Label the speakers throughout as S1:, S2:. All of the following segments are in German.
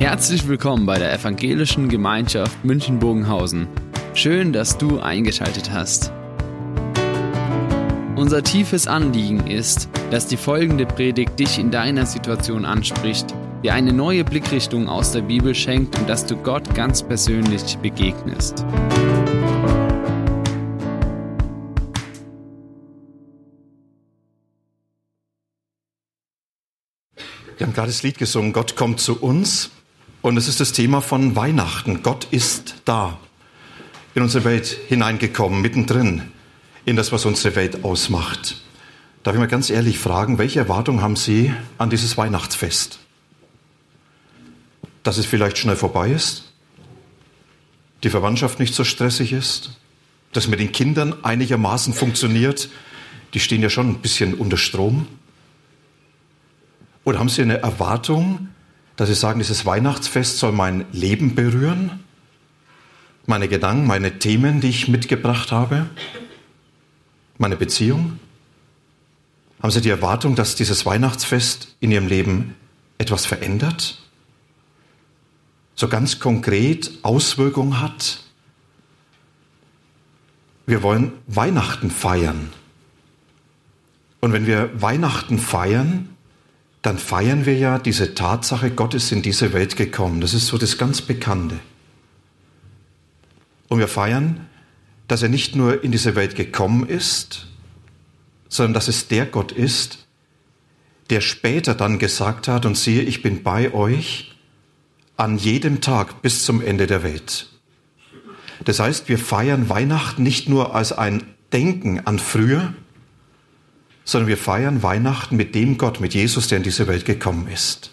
S1: Herzlich willkommen bei der Evangelischen Gemeinschaft München-Bogenhausen. Schön, dass du eingeschaltet hast. Unser tiefes Anliegen ist, dass die folgende Predigt dich in deiner Situation anspricht, dir eine neue Blickrichtung aus der Bibel schenkt und dass du Gott ganz persönlich begegnest.
S2: Wir haben gerade das Lied gesungen, Gott kommt zu uns. Und es ist das Thema von Weihnachten. Gott ist da, in unsere Welt hineingekommen, mittendrin, in das, was unsere Welt ausmacht. Darf ich mal ganz ehrlich fragen, welche Erwartungen haben Sie an dieses Weihnachtsfest? Dass es vielleicht schnell vorbei ist? Die Verwandtschaft nicht so stressig ist? Dass mit den Kindern einigermaßen funktioniert? Die stehen ja schon ein bisschen unter Strom. Oder haben Sie eine Erwartung, dass Sie sagen, dieses Weihnachtsfest soll mein Leben berühren, meine Gedanken, meine Themen, die ich mitgebracht habe, meine Beziehung? Haben Sie die Erwartung, dass dieses Weihnachtsfest in Ihrem Leben etwas verändert? So ganz konkret Auswirkungen hat? Wir wollen Weihnachten feiern. Und wenn wir Weihnachten feiern, dann feiern wir ja diese Tatsache, Gott ist in diese Welt gekommen. Das ist so das ganz Bekannte. Und wir feiern, dass er nicht nur in diese Welt gekommen ist, sondern dass es der Gott ist, der später dann gesagt hat, und siehe, ich bin bei euch an jedem Tag bis zum Ende der Welt. Das heißt, wir feiern Weihnachten nicht nur als ein Denken an früher, sondern wir feiern Weihnachten mit dem Gott, mit Jesus, der in diese Welt gekommen ist.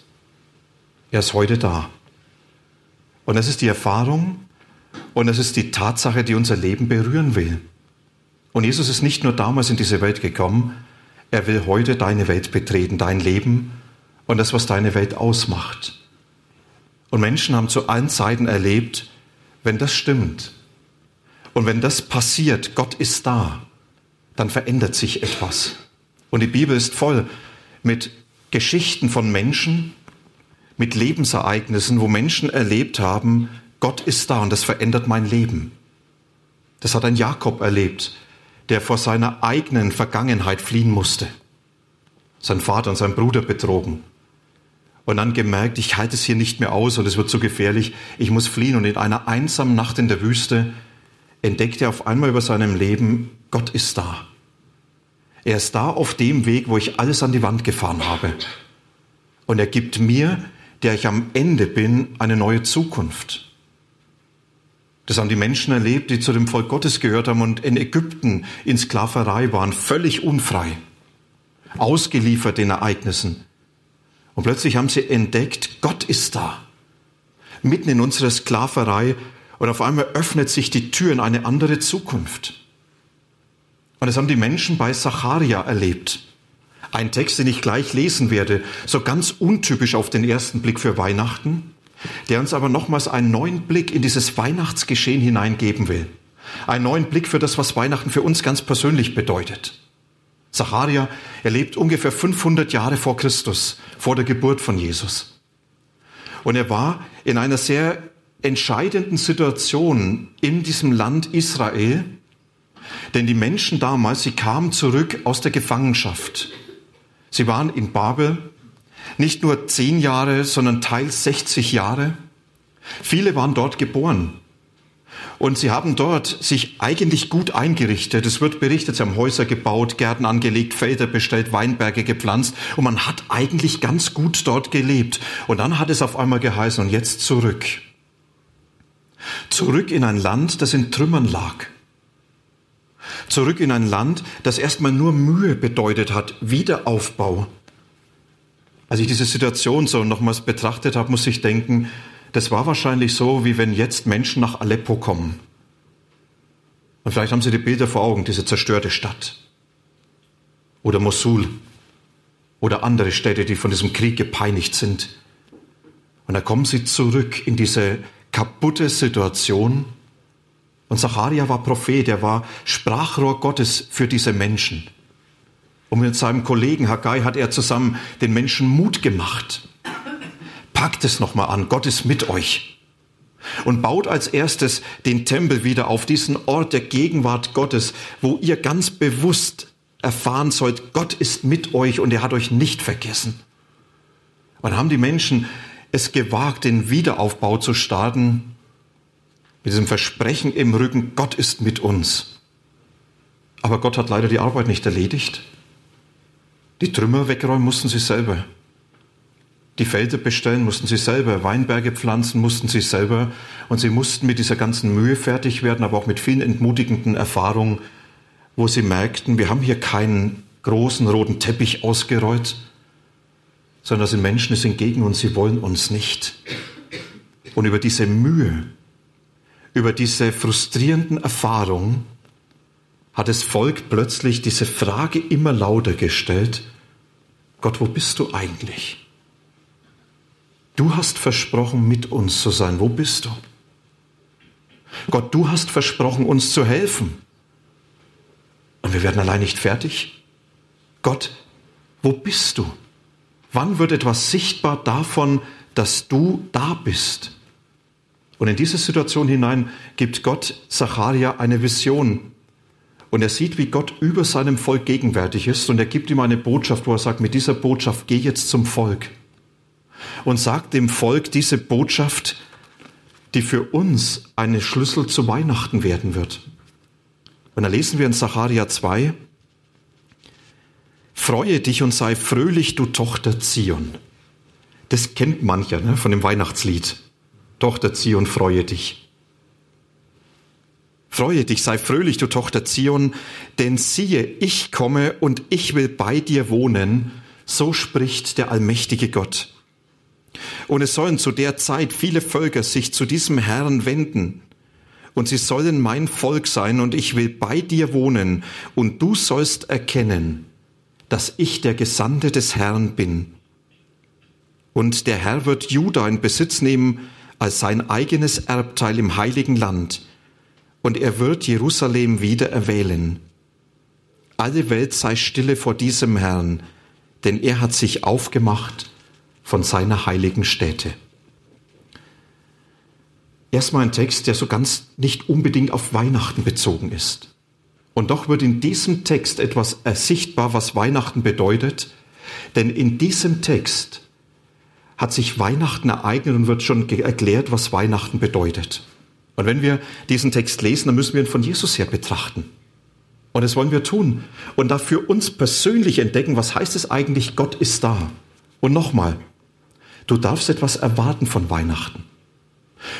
S2: Er ist heute da. Und das ist die Erfahrung und das ist die Tatsache, die unser Leben berühren will. Und Jesus ist nicht nur damals in diese Welt gekommen, er will heute deine Welt betreten, dein Leben und das, was deine Welt ausmacht. Und Menschen haben zu allen Zeiten erlebt, wenn das stimmt und wenn das passiert, Gott ist da, dann verändert sich etwas. Und die Bibel ist voll mit Geschichten von Menschen, mit Lebensereignissen, wo Menschen erlebt haben, Gott ist da und das verändert mein Leben. Das hat ein Jakob erlebt, der vor seiner eigenen Vergangenheit fliehen musste. Sein Vater und sein Bruder betrogen. Und dann gemerkt, ich halte es hier nicht mehr aus und es wird zu gefährlich, ich muss fliehen. Und in einer einsamen Nacht in der Wüste entdeckt er auf einmal über seinem Leben, Gott ist da. Er ist da auf dem Weg, wo ich alles an die Wand gefahren habe. Und er gibt mir, der ich am Ende bin, eine neue Zukunft. Das haben die Menschen erlebt, die zu dem Volk Gottes gehört haben und in Ägypten in Sklaverei waren, völlig unfrei, ausgeliefert den Ereignissen. Und plötzlich haben sie entdeckt, Gott ist da, mitten in unserer Sklaverei und auf einmal öffnet sich die Tür in eine andere Zukunft. Und das haben die Menschen bei Zacharia erlebt. Ein Text, den ich gleich lesen werde, so ganz untypisch auf den ersten Blick für Weihnachten, der uns aber nochmals einen neuen Blick in dieses Weihnachtsgeschehen hineingeben will. Einen neuen Blick für das, was Weihnachten für uns ganz persönlich bedeutet. Zacharia erlebt ungefähr 500 Jahre vor Christus, vor der Geburt von Jesus. Und er war in einer sehr entscheidenden Situation in diesem Land Israel, denn die Menschen damals, sie kamen zurück aus der Gefangenschaft. Sie waren in Babel nicht nur zehn Jahre, sondern teils 60 Jahre. Viele waren dort geboren. Und sie haben dort sich eigentlich gut eingerichtet. Es wird berichtet, sie haben Häuser gebaut, Gärten angelegt, Felder bestellt, Weinberge gepflanzt. Und man hat eigentlich ganz gut dort gelebt. Und dann hat es auf einmal geheißen, und jetzt zurück. Zurück in ein Land, das in Trümmern lag. Zurück in ein Land, das erstmal nur Mühe bedeutet hat, Wiederaufbau. Als ich diese Situation so nochmals betrachtet habe, muss ich denken, das war wahrscheinlich so, wie wenn jetzt Menschen nach Aleppo kommen. Und vielleicht haben Sie die Bilder vor Augen, diese zerstörte Stadt. Oder Mosul. Oder andere Städte, die von diesem Krieg gepeinigt sind. Und da kommen Sie zurück in diese kaputte Situation und Zacharia war Prophet, er war Sprachrohr Gottes für diese Menschen. Und mit seinem Kollegen Haggai hat er zusammen den Menschen Mut gemacht. Packt es nochmal an. Gott ist mit euch. Und baut als erstes den Tempel wieder auf diesen Ort der Gegenwart Gottes, wo ihr ganz bewusst erfahren sollt, Gott ist mit euch und er hat euch nicht vergessen. Wann haben die Menschen es gewagt, den Wiederaufbau zu starten? Mit diesem Versprechen im Rücken, Gott ist mit uns. Aber Gott hat leider die Arbeit nicht erledigt. Die Trümmer wegräumen mussten sie selber. Die Felder bestellen mussten sie selber, Weinberge pflanzen mussten sie selber und sie mussten mit dieser ganzen Mühe fertig werden, aber auch mit vielen entmutigenden Erfahrungen, wo sie merkten, wir haben hier keinen großen roten Teppich ausgerollt, sondern das sind Menschen, die sind gegen uns, sie wollen uns nicht. Und über diese Mühe, über diese frustrierenden Erfahrungen hat das Volk plötzlich diese Frage immer lauter gestellt, Gott, wo bist du eigentlich? Du hast versprochen, mit uns zu sein. Wo bist du? Gott, du hast versprochen, uns zu helfen. Und wir werden allein nicht fertig. Gott, wo bist du? Wann wird etwas sichtbar davon, dass du da bist? Und in diese Situation hinein gibt Gott Zacharia eine Vision. Und er sieht, wie Gott über seinem Volk gegenwärtig ist. Und er gibt ihm eine Botschaft, wo er sagt, mit dieser Botschaft geh jetzt zum Volk. Und sagt dem Volk diese Botschaft, die für uns eine Schlüssel zu Weihnachten werden wird. Und da lesen wir in Zacharia 2, Freue dich und sei fröhlich, du Tochter Zion. Das kennt mancher ne, von dem Weihnachtslied. Tochter Zion, freue dich. Freue dich, sei fröhlich, du Tochter Zion, denn siehe, ich komme und ich will bei dir wohnen, so spricht der allmächtige Gott. Und es sollen zu der Zeit viele Völker sich zu diesem Herrn wenden, und sie sollen mein Volk sein, und ich will bei dir wohnen, und du sollst erkennen, dass ich der Gesandte des Herrn bin. Und der Herr wird Juda in Besitz nehmen als sein eigenes Erbteil im heiligen Land, und er wird Jerusalem wieder erwählen. Alle Welt sei stille vor diesem Herrn, denn er hat sich aufgemacht von seiner heiligen Stätte. Erstmal ein Text, der so ganz nicht unbedingt auf Weihnachten bezogen ist. Und doch wird in diesem Text etwas ersichtbar, was Weihnachten bedeutet. Denn in diesem Text hat sich Weihnachten ereignet und wird schon erklärt, was Weihnachten bedeutet. Und wenn wir diesen Text lesen, dann müssen wir ihn von Jesus her betrachten. Und das wollen wir tun. Und dafür uns persönlich entdecken, was heißt es eigentlich, Gott ist da. Und nochmal, du darfst etwas erwarten von Weihnachten.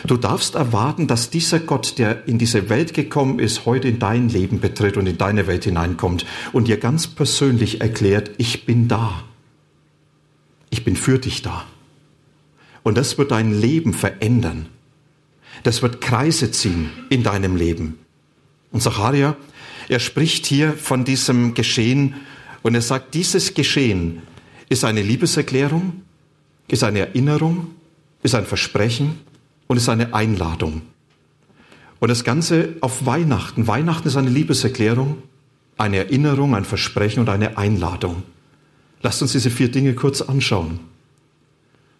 S2: Du darfst erwarten, dass dieser Gott, der in diese Welt gekommen ist, heute in dein Leben betritt und in deine Welt hineinkommt und dir ganz persönlich erklärt, ich bin da. Ich bin für dich da. Und das wird dein Leben verändern. Das wird Kreise ziehen in deinem Leben. Und Zacharia, er spricht hier von diesem Geschehen und er sagt, dieses Geschehen ist eine Liebeserklärung, ist eine Erinnerung, ist ein Versprechen und ist eine Einladung. Und das Ganze auf Weihnachten. Weihnachten ist eine Liebeserklärung, eine Erinnerung, ein Versprechen und eine Einladung. Lasst uns diese vier Dinge kurz anschauen.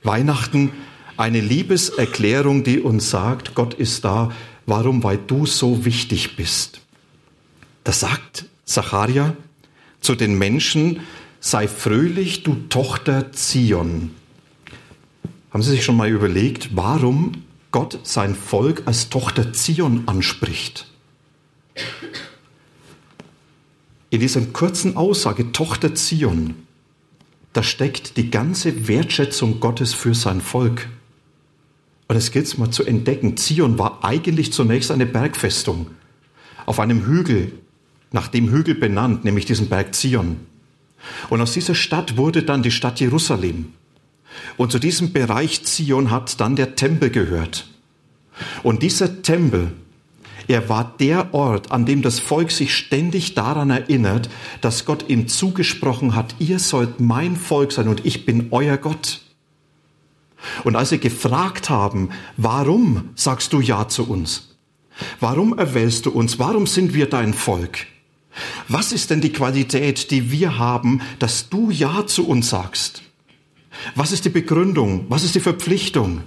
S2: Weihnachten, eine Liebeserklärung, die uns sagt, Gott ist da. Warum? Weil du so wichtig bist. Das sagt Zacharia zu den Menschen, sei fröhlich, du Tochter Zion. Haben Sie sich schon mal überlegt, warum Gott sein Volk als Tochter Zion anspricht. In dieser kurzen Aussage Tochter Zion, da steckt die ganze Wertschätzung Gottes für sein Volk. Und es gilt es mal zu entdecken. Zion war eigentlich zunächst eine Bergfestung auf einem Hügel, nach dem Hügel benannt, nämlich diesen Berg Zion. Und aus dieser Stadt wurde dann die Stadt Jerusalem. Und zu diesem Bereich Zion hat dann der Tempel gehört. Und dieser Tempel, er war der Ort, an dem das Volk sich ständig daran erinnert, dass Gott ihm zugesprochen hat, ihr sollt mein Volk sein und ich bin euer Gott. Und als sie gefragt haben, warum sagst du Ja zu uns? Warum erwählst du uns? Warum sind wir dein Volk? Was ist denn die Qualität, die wir haben, dass du Ja zu uns sagst? Was ist die Begründung? Was ist die Verpflichtung?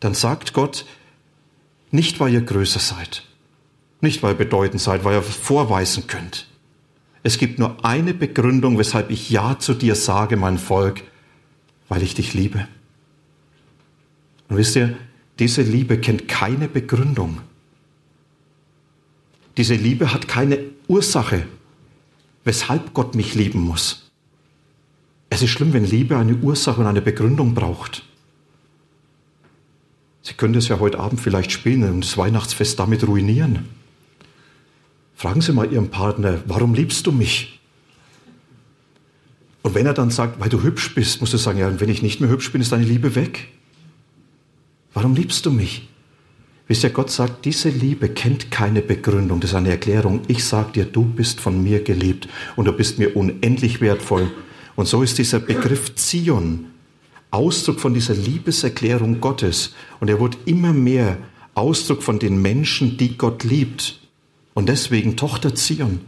S2: Dann sagt Gott, nicht weil ihr größer seid, nicht weil ihr bedeutend seid, weil ihr vorweisen könnt. Es gibt nur eine Begründung, weshalb ich Ja zu dir sage, mein Volk, weil ich dich liebe. Und wisst ihr, diese Liebe kennt keine Begründung. Diese Liebe hat keine Ursache, weshalb Gott mich lieben muss. Es ist schlimm, wenn Liebe eine Ursache und eine Begründung braucht. Sie können das ja heute Abend vielleicht spielen und das Weihnachtsfest damit ruinieren. Fragen Sie mal Ihren Partner, warum liebst du mich? Und wenn er dann sagt, weil du hübsch bist, musst du sagen, ja, wenn ich nicht mehr hübsch bin, ist deine Liebe weg. Warum liebst du mich? Wisst ihr, Gott sagt, diese Liebe kennt keine Begründung, das ist eine Erklärung. Ich sage dir, du bist von mir geliebt und du bist mir unendlich wertvoll. Und so ist dieser Begriff Zion Ausdruck von dieser Liebeserklärung Gottes. Und er wird immer mehr Ausdruck von den Menschen, die Gott liebt. Und deswegen Tochter Zion.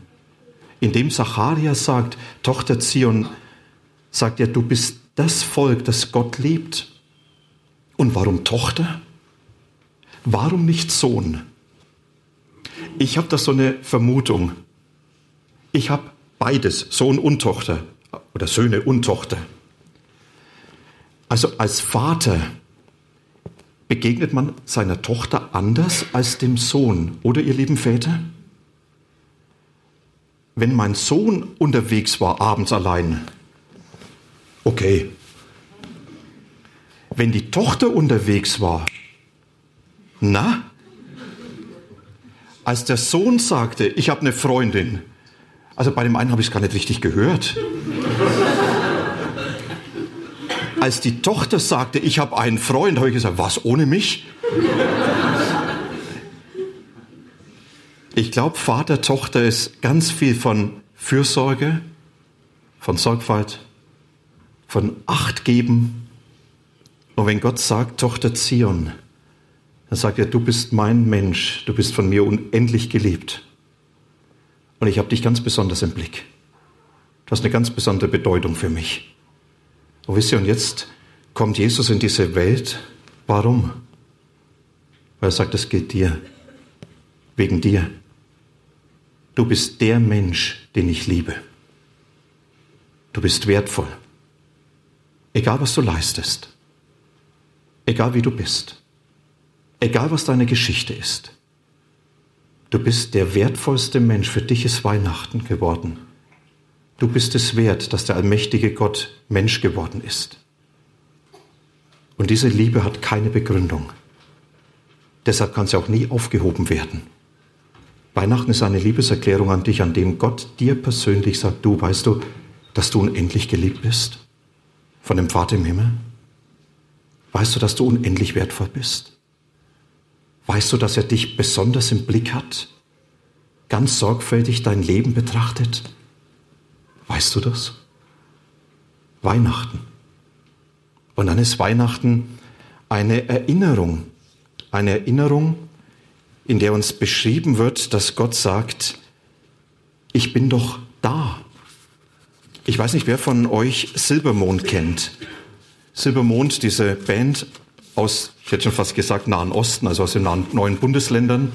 S2: Indem Zacharia sagt, Tochter Zion, sagt er, du bist das Volk, das Gott liebt. Und warum Tochter? Warum nicht Sohn? Ich habe da so eine Vermutung. Ich habe beides, Sohn und Tochter oder Söhne und Tochter. Also als Vater begegnet man seiner Tochter anders als dem Sohn, oder ihr lieben Väter? Wenn mein Sohn unterwegs war, abends allein, okay, wenn die Tochter unterwegs war, na? Als der Sohn sagte, ich habe eine Freundin, also bei dem einen habe ich es gar nicht richtig gehört. Als die Tochter sagte, ich habe einen Freund, habe ich gesagt, was ohne mich? Ich glaube, Vater, Tochter ist ganz viel von Fürsorge, von Sorgfalt, von Acht geben, und wenn Gott sagt, Tochter Zion, dann sagt er, du bist mein Mensch, du bist von mir unendlich geliebt. Und ich habe dich ganz besonders im Blick. Du hast eine ganz besondere Bedeutung für mich. Und wisst ihr, und jetzt kommt Jesus in diese Welt. Warum? Weil er sagt, es geht dir. Wegen dir. Du bist der Mensch, den ich liebe. Du bist wertvoll. Egal was du leistest. Egal wie du bist. Egal was deine Geschichte ist. Du bist der wertvollste Mensch. Für dich ist Weihnachten geworden. Du bist es wert, dass der allmächtige Gott Mensch geworden ist. Und diese Liebe hat keine Begründung. Deshalb kann sie auch nie aufgehoben werden. Weihnachten ist eine Liebeserklärung an dich, an dem Gott dir persönlich sagt, du weißt du, dass du unendlich geliebt bist von dem Vater im Himmel? Weißt du, dass du unendlich wertvoll bist? Weißt du, dass er dich besonders im Blick hat? Ganz sorgfältig dein Leben betrachtet? Weißt du das? Weihnachten. Und dann ist Weihnachten eine Erinnerung. Eine Erinnerung, in der uns beschrieben wird, dass Gott sagt, ich bin doch da. Ich weiß nicht, wer von euch Silbermond kennt. Silbermond, diese Band aus, ich hätte schon fast gesagt, Nahen Osten, also aus den neuen Bundesländern.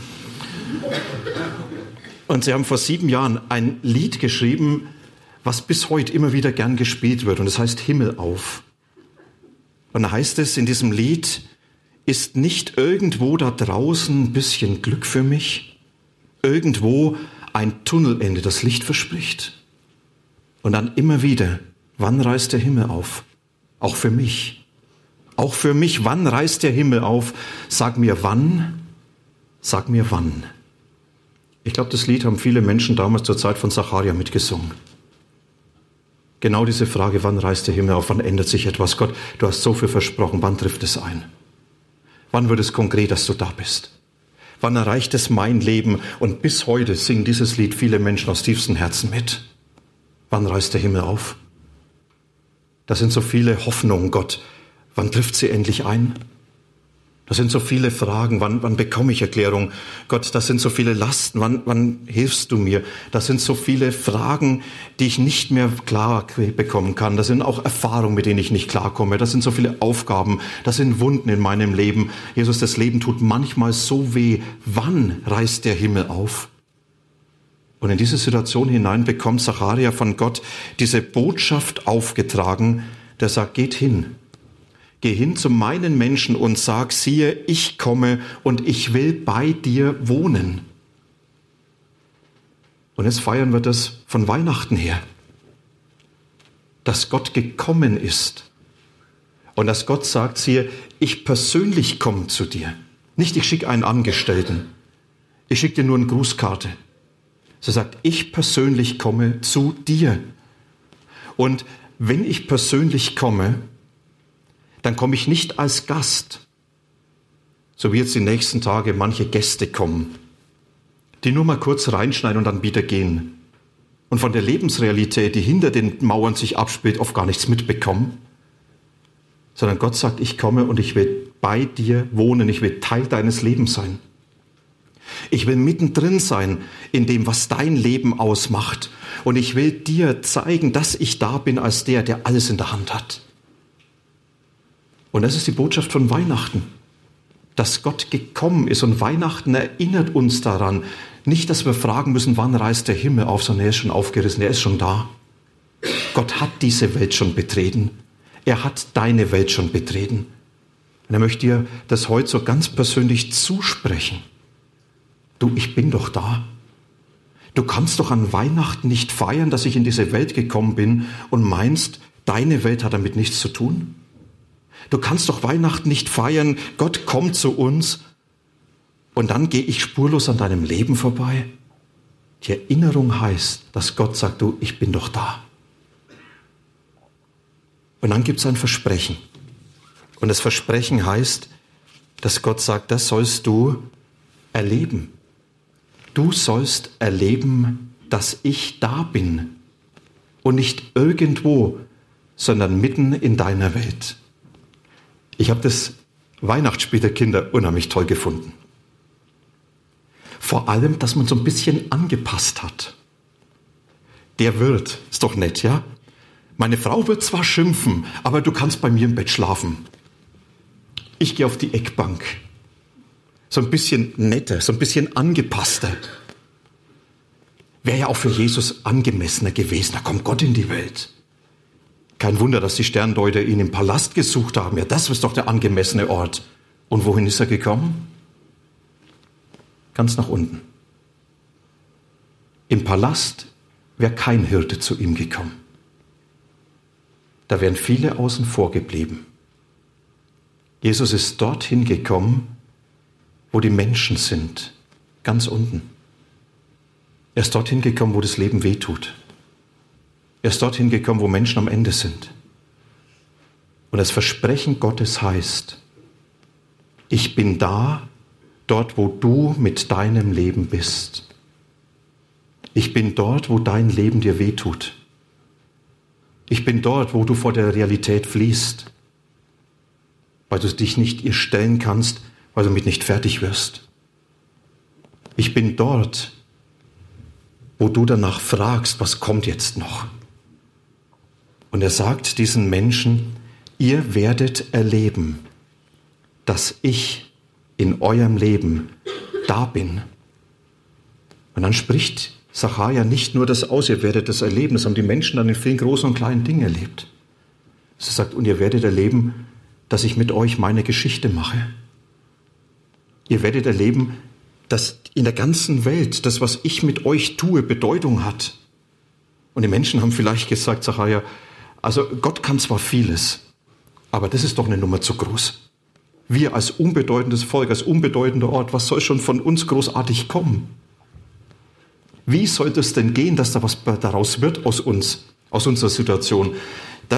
S2: Und sie haben vor sieben Jahren ein Lied geschrieben, was bis heute immer wieder gern gespielt wird. Und das heißt Himmel auf. Und da heißt es in diesem Lied, ist nicht irgendwo da draußen ein bisschen Glück für mich? Irgendwo ein Tunnelende, das Licht verspricht? Und dann immer wieder, wann reißt der Himmel auf? Auch für mich. Auch für mich, wann reißt der Himmel auf? Sag mir wann, sag mir wann. Ich glaube, das Lied haben viele Menschen damals zur Zeit von Zacharia mitgesungen. Genau diese Frage, wann reißt der Himmel auf, wann ändert sich etwas? Gott, du hast so viel versprochen, wann trifft es ein? Wann wird es konkret, dass du da bist? Wann erreicht es mein Leben? Und bis heute singen dieses Lied viele Menschen aus tiefstem Herzen mit. Wann reißt der Himmel auf? Da sind so viele Hoffnungen, Gott. Wann trifft sie endlich ein? Das sind so viele Fragen. Wann, wann bekomme ich Erklärung? Gott, das sind so viele Lasten. Wann, wann hilfst du mir? Das sind so viele Fragen, die ich nicht mehr klar bekommen kann. Das sind auch Erfahrungen, mit denen ich nicht klarkomme. Das sind so viele Aufgaben. Das sind Wunden in meinem Leben. Jesus, das Leben tut manchmal so weh. Wann reißt der Himmel auf? Und in diese Situation hinein bekommt Zacharia von Gott diese Botschaft aufgetragen, der sagt, geht hin, Geh hin zu meinen Menschen und sag, siehe, ich komme und ich will bei dir wohnen. Und jetzt feiern wir das von Weihnachten her, dass Gott gekommen ist und dass Gott sagt, siehe, ich persönlich komme zu dir. Nicht, ich schicke einen Angestellten, ich schicke dir nur eine Grußkarte. Sie sagt, ich persönlich komme zu dir. Und wenn ich persönlich komme, dann komme ich nicht als Gast, so wie jetzt die nächsten Tage manche Gäste kommen, die nur mal kurz reinschneiden und dann wieder gehen und von der Lebensrealität, die hinter den Mauern sich abspielt, oft gar nichts mitbekommen, sondern Gott sagt, ich komme und ich will bei dir wohnen, ich will Teil deines Lebens sein. Ich will mittendrin sein in dem, was dein Leben ausmacht. Und ich will dir zeigen, dass ich da bin als der, der alles in der Hand hat. Und das ist die Botschaft von Weihnachten, dass Gott gekommen ist. Und Weihnachten erinnert uns daran, nicht, dass wir fragen müssen, wann reißt der Himmel auf, sondern er ist schon aufgerissen, er ist schon da. Gott hat diese Welt schon betreten. Er hat deine Welt schon betreten. Und er möchte dir das heute so ganz persönlich zusprechen. Du, ich bin doch da. Du kannst doch an Weihnachten nicht feiern, dass ich in diese Welt gekommen bin und meinst, deine Welt hat damit nichts zu tun? Du kannst doch Weihnachten nicht feiern, Gott kommt zu uns und dann gehe ich spurlos an deinem Leben vorbei. Die Erinnerung heißt, dass Gott sagt, du, ich bin doch da. Und dann gibt es ein Versprechen. Und das Versprechen heißt, dass Gott sagt, das sollst du erleben. Du sollst erleben, dass ich da bin. Und nicht irgendwo, sondern mitten in deiner Welt. Ich habe das Weihnachtsspiel der Kinder unheimlich toll gefunden. Vor allem, dass man so ein bisschen angepasst hat. Der wird, ist doch nett, ja? Meine Frau wird zwar schimpfen, aber du kannst bei mir im Bett schlafen. Ich gehe auf die Eckbank. So ein bisschen netter, so ein bisschen angepasster. Wäre ja auch für Jesus angemessener gewesen. Da kommt Gott in die Welt. Kein Wunder, dass die Sterndeuter ihn im Palast gesucht haben. Ja, das ist doch der angemessene Ort. Und wohin ist er gekommen? Ganz nach unten. Im Palast wäre kein Hirte zu ihm gekommen. Da wären viele außen vor geblieben. Jesus ist dorthin gekommen, wo die Menschen sind, ganz unten. Er ist dorthin gekommen, wo das Leben wehtut. Er ist dorthin gekommen, wo Menschen am Ende sind. Und das Versprechen Gottes heißt, ich bin da, dort, wo du mit deinem Leben bist. Ich bin dort, wo dein Leben dir wehtut. Ich bin dort, wo du vor der Realität fließt, weil du dich nicht ihr stellen kannst, weil du mit nicht fertig wirst. Ich bin dort, wo du danach fragst, was kommt jetzt noch? Und er sagt diesen Menschen, ihr werdet erleben, dass ich in eurem Leben da bin. Und dann spricht Sacharja nicht nur das aus, ihr werdet das erleben, das haben die Menschen dann in vielen großen und kleinen Dingen erlebt. Er sagt, und ihr werdet erleben, dass ich mit euch meine Geschichte mache. Ihr werdet erleben, dass in der ganzen Welt das, was ich mit euch tue, Bedeutung hat. Und die Menschen haben vielleicht gesagt, Sacharja, also Gott kann zwar vieles, aber das ist doch eine Nummer zu groß. Wir als unbedeutendes Volk, als unbedeutender Ort, was soll schon von uns großartig kommen? Wie sollte es denn gehen, dass da was daraus wird aus uns, aus unserer Situation?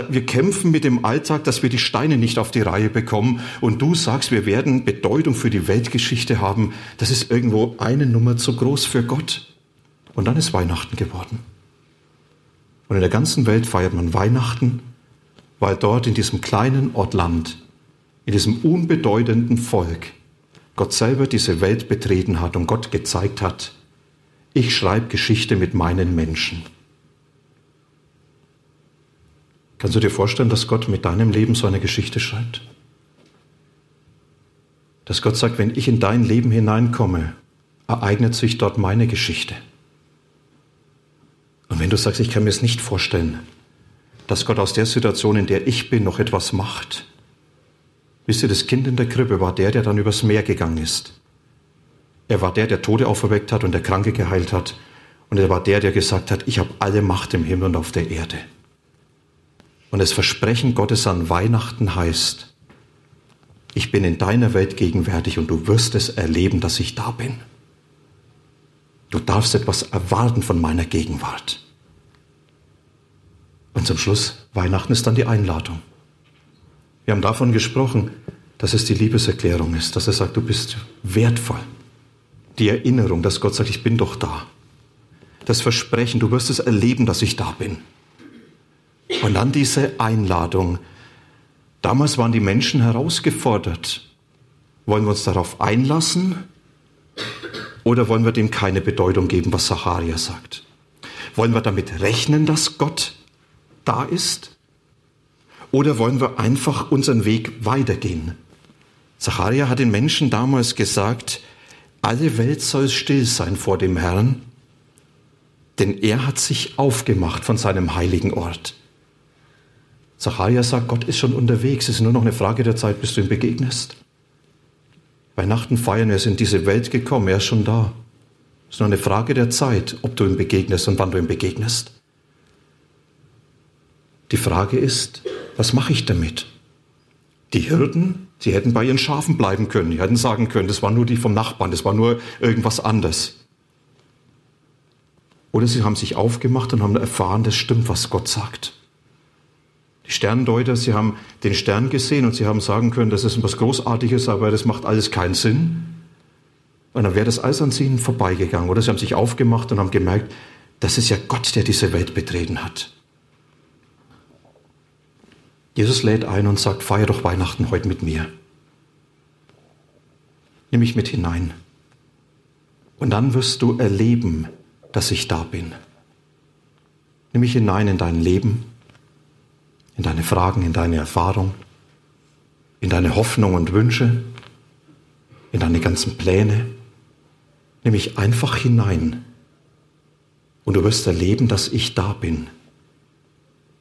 S2: Wir kämpfen mit dem Alltag, dass wir die Steine nicht auf die Reihe bekommen und du sagst, wir werden Bedeutung für die Weltgeschichte haben. Das ist irgendwo eine Nummer zu groß für Gott. Und dann ist Weihnachten geworden. Und in der ganzen Welt feiert man Weihnachten, weil dort in diesem kleinen Ort Land in diesem unbedeutenden Volk, Gott selber diese Welt betreten hat und Gott gezeigt hat, ich schreibe Geschichte mit meinen Menschen. Kannst du dir vorstellen, dass Gott mit deinem Leben so eine Geschichte schreibt? Dass Gott sagt, wenn ich in dein Leben hineinkomme, ereignet sich dort meine Geschichte. Und wenn du sagst, ich kann mir es nicht vorstellen, dass Gott aus der Situation, in der ich bin, noch etwas macht. Wisst ihr, das Kind in der Krippe war der, der dann übers Meer gegangen ist. Er war der, der Tode auferweckt hat und der Kranke geheilt hat. Und er war der, der gesagt hat, ich habe alle Macht im Himmel und auf der Erde. Und das Versprechen Gottes an Weihnachten heißt, ich bin in deiner Welt gegenwärtig und du wirst es erleben, dass ich da bin. Du darfst etwas erwarten von meiner Gegenwart. Und zum Schluss, Weihnachten ist dann die Einladung. Wir haben davon gesprochen, dass es die Liebeserklärung ist, dass er sagt, du bist wertvoll. Die Erinnerung, dass Gott sagt, ich bin doch da. Das Versprechen, du wirst es erleben, dass ich da bin. Und dann diese Einladung. Damals waren die Menschen herausgefordert. Wollen wir uns darauf einlassen oder wollen wir dem keine Bedeutung geben, was Sacharia sagt? Wollen wir damit rechnen, dass Gott da ist? Oder wollen wir einfach unseren Weg weitergehen? Zacharia hat den Menschen damals gesagt, alle Welt soll still sein vor dem Herrn, denn er hat sich aufgemacht von seinem heiligen Ort. Zacharia sagt, Gott ist schon unterwegs, es ist nur noch eine Frage der Zeit, bis du ihm begegnest. Weihnachten feiern, er ist in diese Welt gekommen, er ist schon da. Es ist nur eine Frage der Zeit, ob du ihm begegnest und wann du ihm begegnest. Die Frage ist, was mache ich damit? Die Hirten, sie hätten bei ihren Schafen bleiben können. Die hätten sagen können, das war nur die vom Nachbarn, das war nur irgendwas anderes. Oder sie haben sich aufgemacht und haben erfahren, das stimmt, was Gott sagt. Die Sterndeuter, sie haben den Stern gesehen und sie haben sagen können, das ist etwas Großartiges, aber das macht alles keinen Sinn. Und dann wäre das alles an ihnen vorbeigegangen. Oder sie haben sich aufgemacht und haben gemerkt, das ist ja Gott, der diese Welt betreten hat. Jesus lädt ein und sagt, feier doch Weihnachten heute mit mir. Nimm mich mit hinein. Und dann wirst du erleben, dass ich da bin. Nimm mich hinein in dein Leben, in deine Fragen, in deine Erfahrung, in deine Hoffnung und Wünsche, in deine ganzen Pläne. Nimm mich einfach hinein und du wirst erleben, dass ich da bin.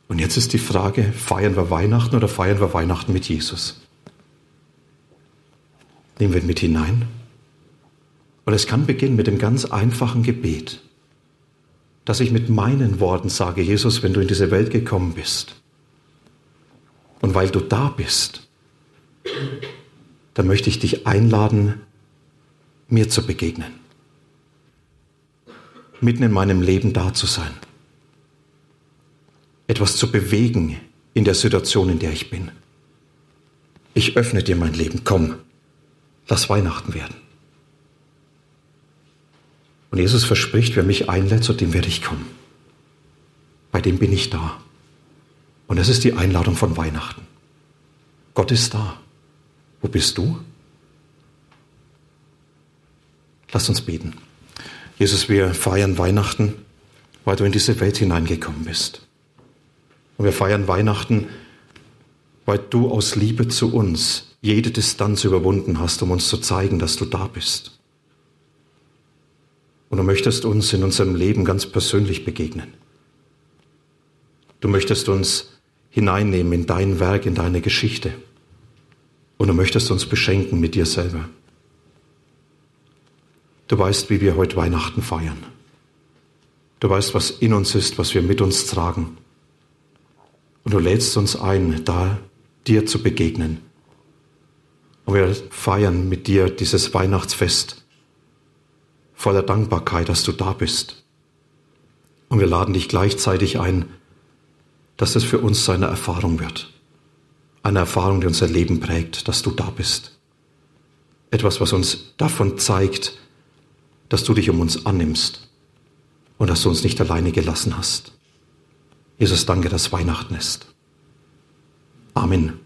S2: Und jetzt ist die Frage, feiern wir Weihnachten oder feiern wir Weihnachten mit Jesus? Nehmen wir ihn mit hinein? Und es kann beginnen mit dem ganz einfachen Gebet, dass ich mit meinen Worten sage, Jesus, wenn du in diese Welt gekommen bist und weil du da bist, dann möchte ich dich einladen, mir zu begegnen, mitten in meinem Leben da zu sein etwas zu bewegen in der Situation, in der ich bin. Ich öffne dir mein Leben. Komm, lass Weihnachten werden. Und Jesus verspricht, wer mich einlädt, zu dem werde ich kommen. Bei dem bin ich da. Und das ist die Einladung von Weihnachten. Gott ist da. Wo bist du? Lass uns beten. Jesus, wir feiern Weihnachten, weil du in diese Welt hineingekommen bist. Und wir feiern Weihnachten, weil du aus Liebe zu uns jede Distanz überwunden hast, um uns zu zeigen, dass du da bist. Und du möchtest uns in unserem Leben ganz persönlich begegnen. Du möchtest uns hineinnehmen in dein Werk, in deine Geschichte. Und du möchtest uns beschenken mit dir selber. Du weißt, wie wir heute Weihnachten feiern. Du weißt, was in uns ist, was wir mit uns tragen. Und du lädst uns ein, da dir zu begegnen. Und wir feiern mit dir dieses Weihnachtsfest voller Dankbarkeit, dass du da bist. Und wir laden dich gleichzeitig ein, dass es für uns eine Erfahrung wird. Eine Erfahrung, die unser Leben prägt, dass du da bist. Etwas, was uns davon zeigt, dass du dich um uns annimmst und dass du uns nicht alleine gelassen hast. Jesus, danke, dass Weihnachten ist. Amen.